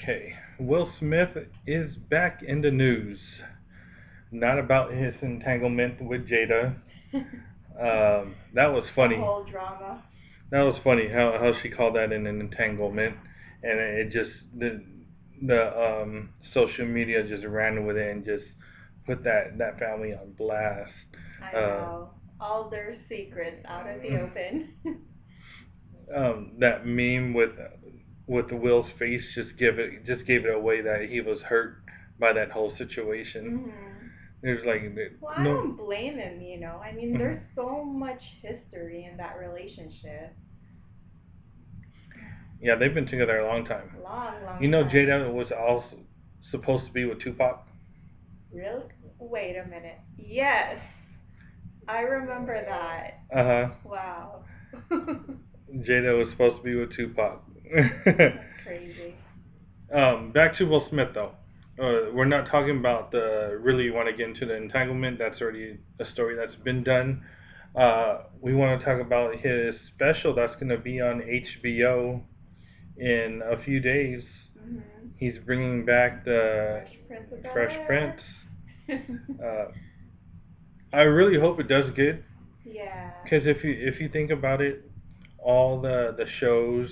Okay, Will Smith is back in the news. Not about his entanglement with Jada. Um, that was funny. The whole drama. That was funny how how she called that an entanglement, and it just the the um, social media just ran with it and just put that that family on blast. I uh, know all their secrets out in the open. um, that meme with with the Will's face just give it just gave it away that he was hurt by that whole situation. Mm-hmm. There's like well, I don't blame him. You know, I mean, mm-hmm. there's so much history in that relationship. Yeah, they've been together a long time. Long, long. You know, time. Jada was also supposed to be with Tupac. Really? Wait a minute. Yes, I remember that. Uh huh. Wow. Jada was supposed to be with Tupac. Crazy. Um, back to Will Smith though. Uh, we're not talking about the really want to get into the entanglement. That's already a story that's been done. Uh, we want to talk about his special that's going to be on HBO in a few days. Mm-hmm. He's bringing back the Fresh Prince. uh, I really hope it does good. Yeah. Because if you if you think about it, all the the shows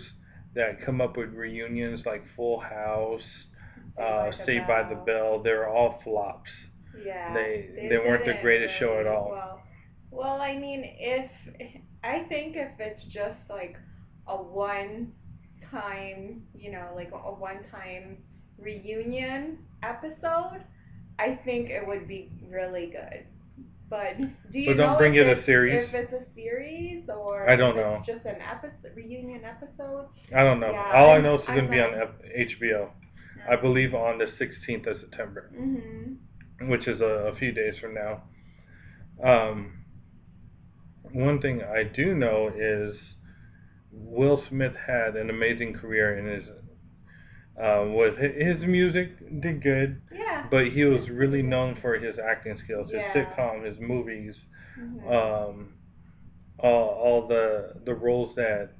that come up with reunions like Full House, uh, Saved by the Bell, they're all flops. Yeah. They they, they weren't the greatest really show at all. Well. well, I mean, if I think if it's just like a one time, you know, like a one time reunion episode, I think it would be really good. But do you but don't know bring if it a series. If it's a series or I don't know. just an episode reunion episode? I don't know. Yeah, All I'm, I know is it's going to be on HBO. I believe on the 16th of September, mm-hmm. which is a, a, few days from now. Um, one thing I do know is Will Smith had an amazing career in his uh, with his music did good, yeah. but he was really known for his acting skills, his yeah. sitcom, his movies, mm-hmm. um, all, all the the roles that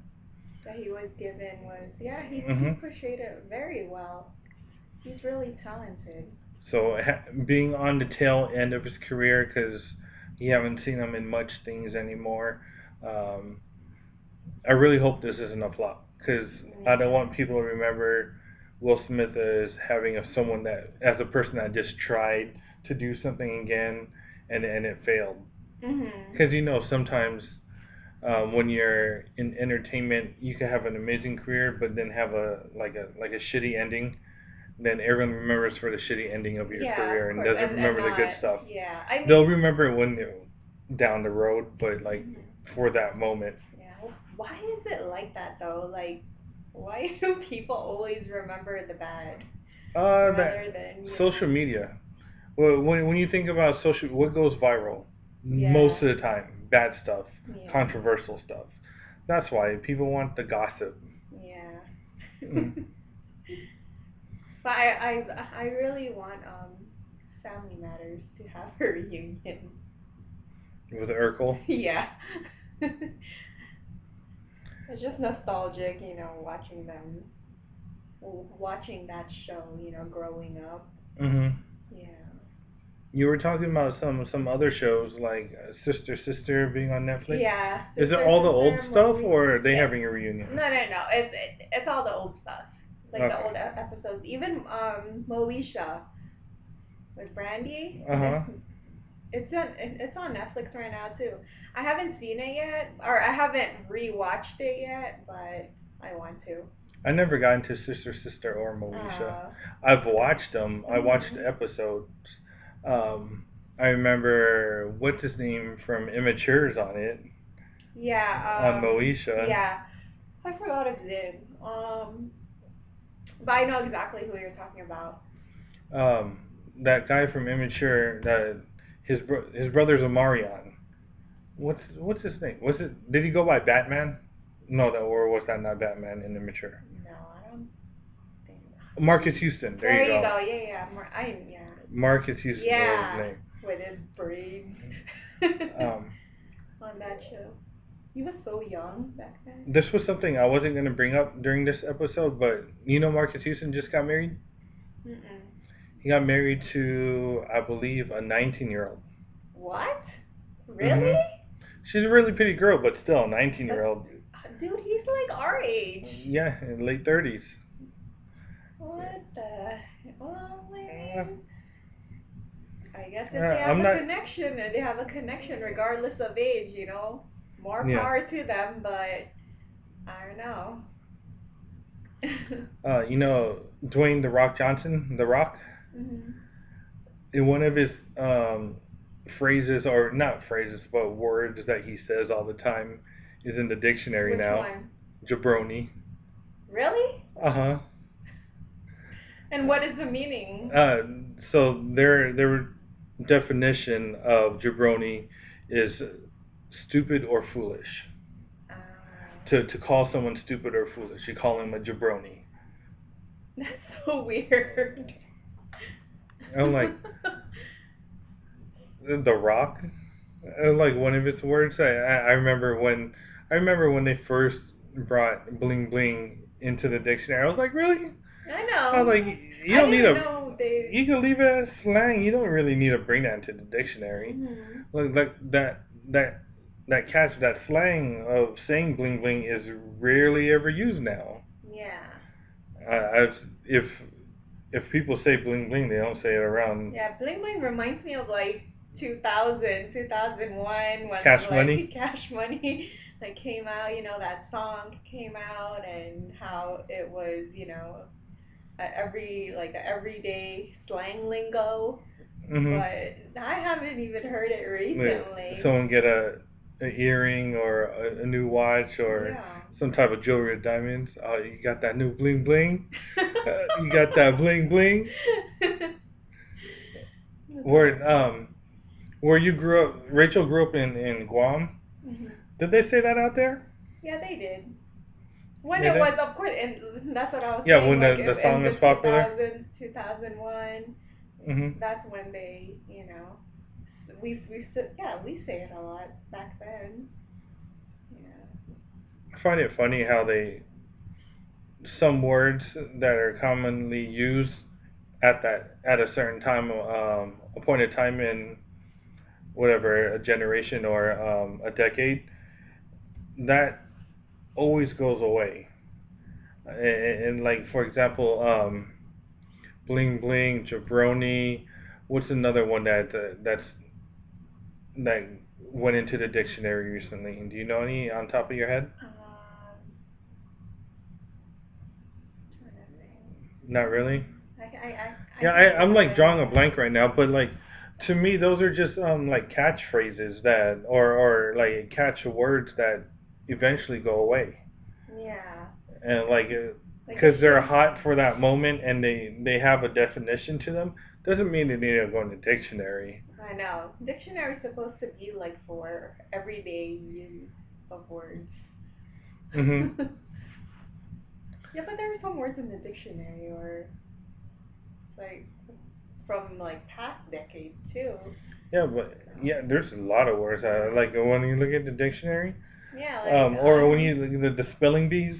that he was given was yeah he, mm-hmm. he portrayed it very well. He's really talented. So ha- being on the tail end of his career, because you haven't seen him in much things anymore, um, I really hope this isn't a flop. Because I don't want people to remember Will Smith as having a, someone that, as a person that just tried to do something again and and it failed. Because mm-hmm. you know sometimes um, when you're in entertainment, you can have an amazing career, but then have a like a like a shitty ending then everyone remembers for the shitty ending of your yeah, career and doesn't and, remember and the good stuff. Yeah, I mean, They'll remember it when they're down the road, but like mm-hmm. for that moment. Yeah. Why is it like that though? Like, why do people always remember the bad? Uh, that than, social know? media. Well, when when you think about social, what goes viral? Yeah. Most of the time, bad stuff, Yeah. controversial stuff. That's why people want the gossip. Yeah. Mm. But I, I, I really want um, Family Matters to have a reunion. With Urkel. yeah. It's just nostalgic, you know, watching them, watching that show, you know, growing up. Mhm. Yeah. You were talking about some some other shows like uh, Sister Sister being on Netflix. Yeah. Is it all the old Sister, stuff, or are they Yeah. having a reunion? No, no, no. It's it, it's all the old stuff, like the old episodes. Even um Moesha with Brandy. Uh huh. It's on it's on Netflix right now too. I haven't seen it yet, or I haven't rewatched it yet, but I want to. I never got into Sister Sister or Moesha. Uh, I've watched them. I watched Mhm. the episodes. Um, I remember what's his name from Immature's on it yeah. on Um, Moesha. Yeah. I forgot his name. Um, but I know exactly who you're talking about. Um, that guy from Immature, that his bro- his brother's Omarion. What's what's his name? Was it? Did he go by Batman? No, that or was that not Batman in Immature? No, I don't think. Marques Houston. There, There you you go. go. Yeah, yeah. Mar- I yeah. Marques Houston Yeah. his name. With his braids. Um, on that show. He was so young back then. This was something I wasn't going to bring up during this episode, but you know Marques Houston just got married? Mm-mm. He got married to, I believe, a 19 year old. What? Really? She's a really pretty girl, but still a 19 year old. Dude, he's like our age. Yeah, in late 30s. What the? Well, I Uh, I guess if uh, they have I'm a not- connection, they have a connection regardless of age, you know, more Yeah. power to them. But I don't know. Uh, you know, Dwayne The Rock Johnson, The Rock, Mhm. in one of his um, phrases, or not phrases, but words that he says all the time, is in the dictionary Which now. one? Jabroni. Really? Uh huh. And what is the meaning? Uh, so their their definition of jabroni is stupid or foolish. Uh, To to call someone stupid or foolish, you call him a jabroni. that's so weird. I'm like- The Rock, uh, like one of its words. I I remember when I remember when they first brought bling bling into the dictionary. I was like, really? I know. I was like, you don't need a they. you can leave it as slang. You don't really need to bring that into the dictionary. Mhm. Like that that that that catch that slang of saying bling bling is rarely ever used now. Yeah. I, I've if if people say bling bling, they don't say it around. Yeah, Bling Bling reminds me of like 2000, 2001 when Cash like, Money? Cash Money that came out, you know, that song came out and how it was, you know, every like everyday slang lingo, hmm but I haven't even heard it recently. Someone get a, a earring or a, a new watch or yeah. Some type of jewelry or diamonds. Oh, you got that new bling bling. Uh, you got that bling bling. Where um, where you grew up, Rachel grew up in in Guam. Mhm. Did they say that out there? Yeah, they did. When Did it they? was, of course, and that's what I was Yeah, saying. Yeah, when the- like, the song was popular? 2000, 2001, Mhm. that's when they, you know, we, we, yeah, we say it a lot back then. Find it funny how they some words that are commonly used at that at a certain time um appointed time in whatever a generation or um a decade that always goes away. And, and like for example um bling bling jabroni what's another one that uh, that's that went into the dictionary recently? Do you know any on top of your head Um, trying to think. Not really I, I, I, Yeah, I, I'm like drawing a blank right now, but like to me, those are just um like catchphrases that, or or like catch words that eventually go away, Yeah. and like Like, because they're hot for that moment and they they have a definition to them, doesn't mean they need to go in the dictionary. I know. Dictionary's supposed to be like for everyday use of words. Mhm. yeah, but there are some words in the dictionary or like from like past decades too. Yeah, but yeah, there's a lot of words. Uh, like when you look at the dictionary, Yeah, like um, or um, when you look at the, the spelling bees,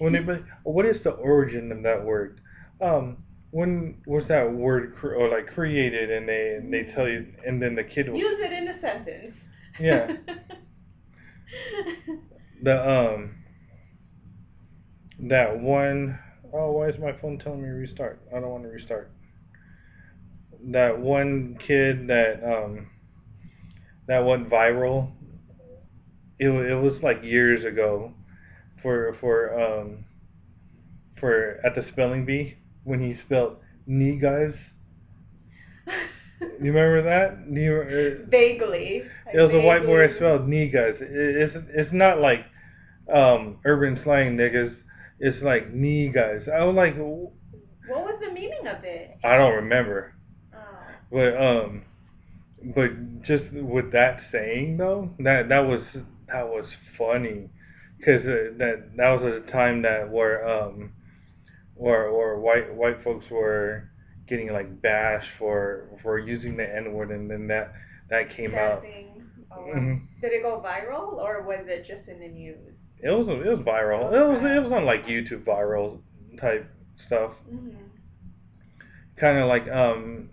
when they what is the origin of that word? Um, when was that word cre- or like created? And they they tell you, and then the kid will, use it in a sentence. Yeah. the um that one oh why is my phone telling me restart? I don't want to restart. That one kid that um that went viral. It it was like years ago for for um for at the spelling bee when he spelled knee guys. You remember that? You, uh, Vaguely. it was a white boy that spelled knee guys. It, it's it's not like um urban slang niggas. It's like me guys. I was like, What was the meaning of it? I don't remember, Oh. but um, but just with that saying though, that that was that was funny, because uh, that that was a time that where um, or or white white folks were getting like bashed for for using the N word, and then that that came That out. thing. Oh, wow. Mhm. Did it go viral or was it just in the news? It was it was viral. It was it was on like YouTube viral type stuff. Mhm. Kind of like um.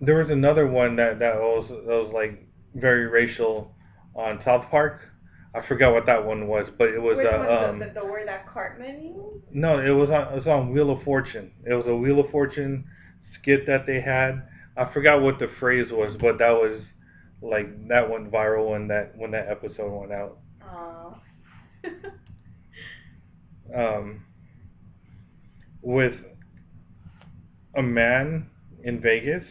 There was another one that that was that was like very racial on South Park. I forgot what that one was, but it was Which uh, um. the, the, the word that Cartman used? No, it was on it was on Wheel of Fortune. It was a Wheel of Fortune skit that they had. I forgot what the phrase was, but that was like that went viral when that when that episode went out. Oh. Um, with a man in Vegas,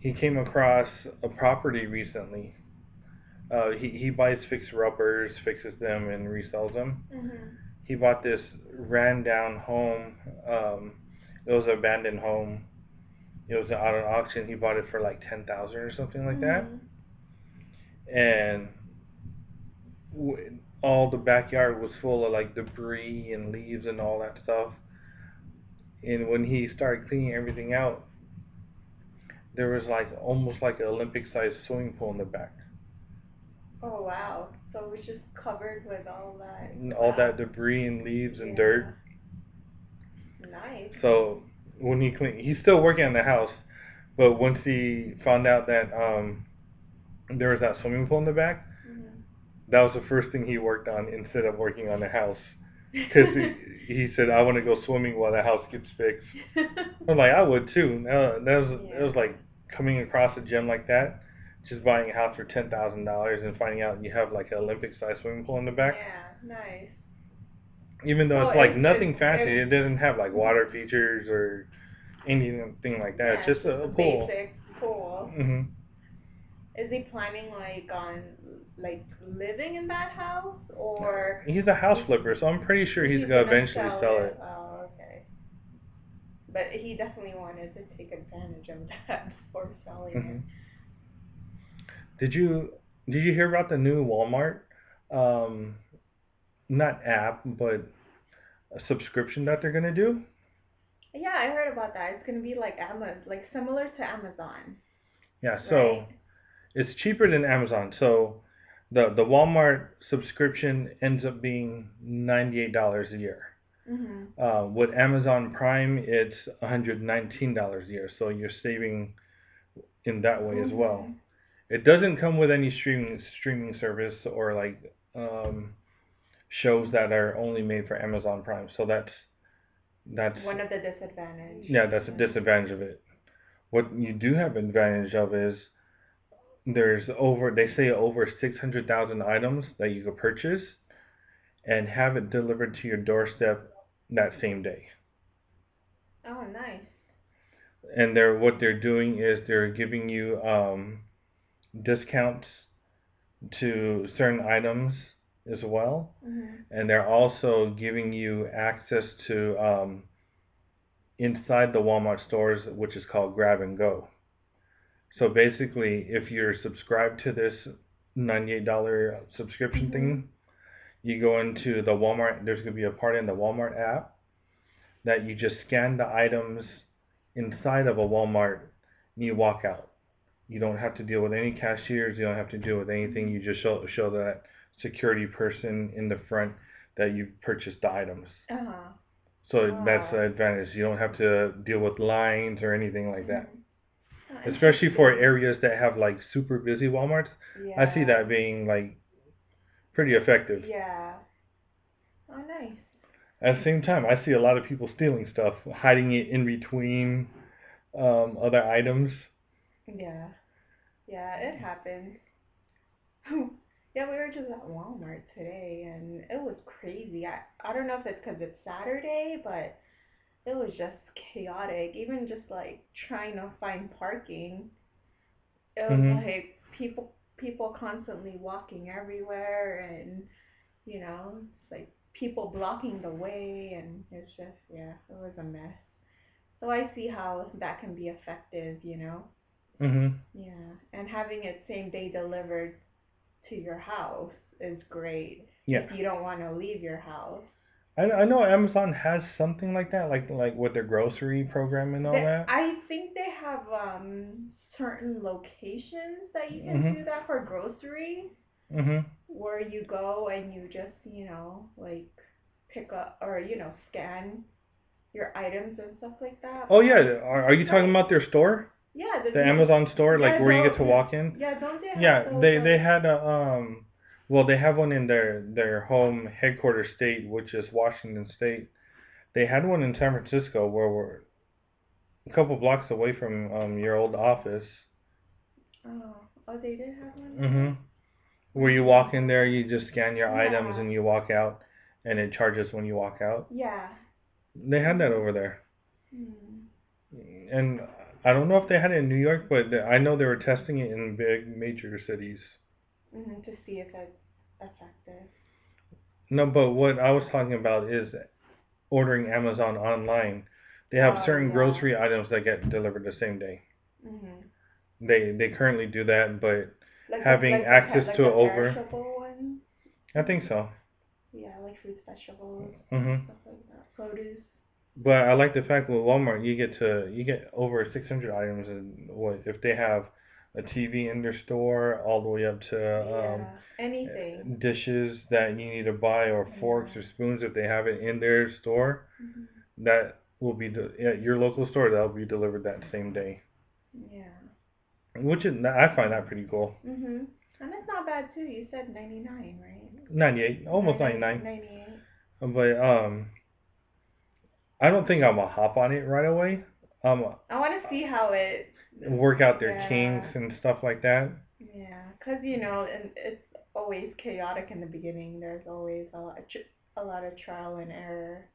he came across a property recently. Uh, he he buys fixer uppers, fixes them, and resells them. mhm. he bought this ran down home. Um, it was an abandoned home. It was out on auction. He bought it for like ten thousand or something like that. Mhm. And w- all the backyard was full of like debris and leaves and all that stuff. And when he started cleaning everything out, there was like almost like an Olympic-sized swimming pool in the back. Oh wow. So it was just covered with all that. And all that debris and leaves and Yeah. dirt. Nice. So when he clean, he's still working on the house, but once he found out that um, there was that swimming pool in the back, Mhm. that was the first thing he worked on instead of working on the house. Because he, he said, "I want to go swimming while the house gets fixed." I'm like, I would too. That that was it was like coming across a gem like that, just buying a house for ten thousand dollars and finding out you have like an Olympic-sized swimming pool in the back. Yeah, nice. Even though Well, it's like it's- nothing it's- fancy, it's- it doesn't have like water features or anything like that. Yeah, it's just a, a pool. Basic pool. hmm Is he planning like on like living in that house or He's a house flipper, so I'm pretty sure he's, gonna, eventually sell, it. Oh, okay. But he definitely wanted to take advantage of that before selling hmm Did you did you hear about the new Walmart, um, not app, but a subscription that they're gonna do? Yeah, I heard about that. It's gonna be like Amazon, like similar to Amazon. Yeah, so Right. it's cheaper than Amazon. So the the Walmart subscription ends up being ninety eight dollars a year. Mhm. Uh, with Amazon Prime, it's one hundred nineteen dollars a year. So you're saving in that way as well. It doesn't come with any streaming streaming service or like um, shows that are only made for Amazon Prime. So that's that's One of the disadvantages. yeah, that's a disadvantage of it. What you do have advantage of is there's over they say over six hundred thousand items that you could purchase and have it delivered to your doorstep that same day. Oh, nice. And they're what they're doing is they're giving you um, discounts to certain items as well, Mhm. and they're also giving you access to um, inside the Walmart stores, which is called Grab and Go. So basically, if you're subscribed to this ninety-eight dollar subscription Mhm. thing, you go into the Walmart. There's gonna be a part in the Walmart app that you just scan the items inside of a Walmart and you walk out. You don't have to deal with any cashiers. You don't have to deal with anything. You just show show that security person in the front that you've purchased the items. Uh-huh. So that's the advantage. You don't have to deal with lines or anything like that. Mhm. Oh, Especially for areas that have like super busy Walmarts. I see that being like pretty effective. Yeah. Oh, nice. At the same time, I see a lot of people stealing stuff, hiding it in between um, other items. Yeah. Yeah, it happens. yeah, we were just at Walmart today and it was crazy. I, I don't know if it's because it's Saturday, but it was just chaotic. Even just like trying to find parking. It was Mhm. like people people constantly walking everywhere and you know, it's like people blocking the way and it's just yeah, it was a mess. So I see how that can be effective, you know. hmm Yeah, and having it same day delivered to your house is great. Yeah, If you don't want to leave your house. I, I know Amazon has something like that, like like with their grocery program and all They- that. I think they have um certain locations that you can Mhm. do that for groceries, Mhm. where you go and you just, you know, like pick up or you know scan your items and stuff like that. Oh yeah, are, are you talking about their store? Yeah, the, The Amazon store, like Yeah, where you get to walk in? Yeah, don't they have Yeah, they they had a um well they have one in their their home headquarters state, which is Washington State. They had one in San Francisco where we're a couple blocks away from um your old office. Oh, oh, they did have one. Mhm. Where you walk in there, you just scan your items and you walk out and it charges when you walk out. Yeah. They had that over there. Hmm. And I don't know if they had it in New York, but I know they were testing it in big major cities. hmm To see if it's effective. No, but what I was talking about is ordering Amazon online. They have Oh, certain yeah. grocery items that get delivered the same day. hmm They they currently do that, but Like the- Having like the access like to the over- ones. I think so. Yeah, like fruits, vegetables, Mhm. stuff like that. Produce. But I like the fact with Walmart you get to you get over 600 items and what if they have a TV in their store all the way up to um. Anything. dishes that you need to buy or forks Yeah. or spoons if they have it in their store hmm that will be de- at your local store that'll be delivered that same day Yeah. which is I find that pretty cool Mhm. And it's not bad too. You said 99, right? 98 almost 90 99 98. but um I don't think I'm gonna hop on it right away um I want to see how it. work out their Yeah. kinks and stuff like that Yeah, cause you know, and it's always chaotic in the beginning. There's always a lot, a lot of trial and error.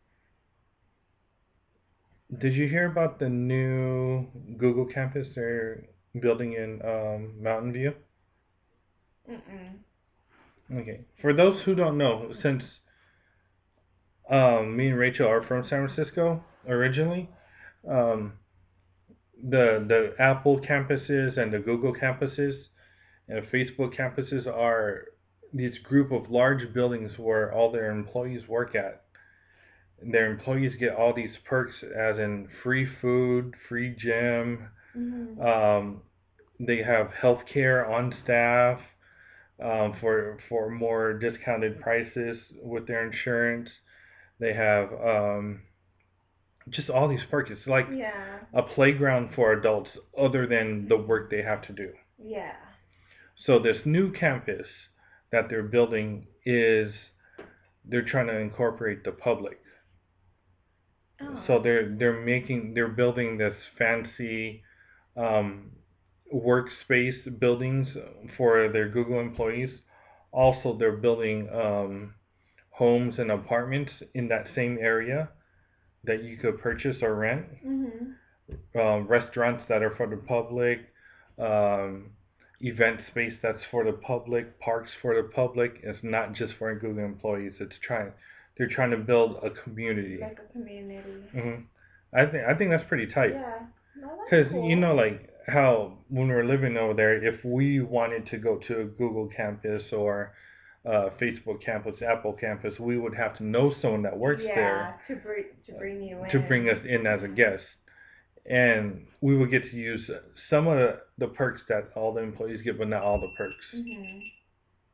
did you hear about the new Google campus they're building in um Mountain View Mm-mm. Okay. For those who don't know, since um, me and Rachel are from San Francisco originally, um, the the Apple campuses and the Google campuses and Facebook campuses are these group of large buildings where all their employees work at. Their employees get all these perks, as in free food, free gym, Mhm. um, they have health care on staff um, for for more discounted prices with their insurance. They have um, just all these perks. It's like Yeah. a playground for adults other than the work they have to do. Yeah. So this new campus that they're building is they're trying to incorporate the public. Oh. So they're they're making they're building this fancy um, workspace buildings for their Google employees. Also, they're building um, homes and apartments in that same area that you could purchase or rent. Mhm. Um, restaurants that are for the public, um, event space that's for the public, parks for the public. It's not just for Google employees. It's trying they're trying to build a community. Like a community. hmm I think I think that's pretty tight. Yeah. No, Because cool. you know, like how when we were living over there, if we wanted to go to a Google campus or uh, Facebook campus, Apple campus, we would have to know someone that works yeah, there to bring to bring you in. to bring us in as a guest, and we would get to use some of the, perks that all the employees get, but not all the perks. Mhm.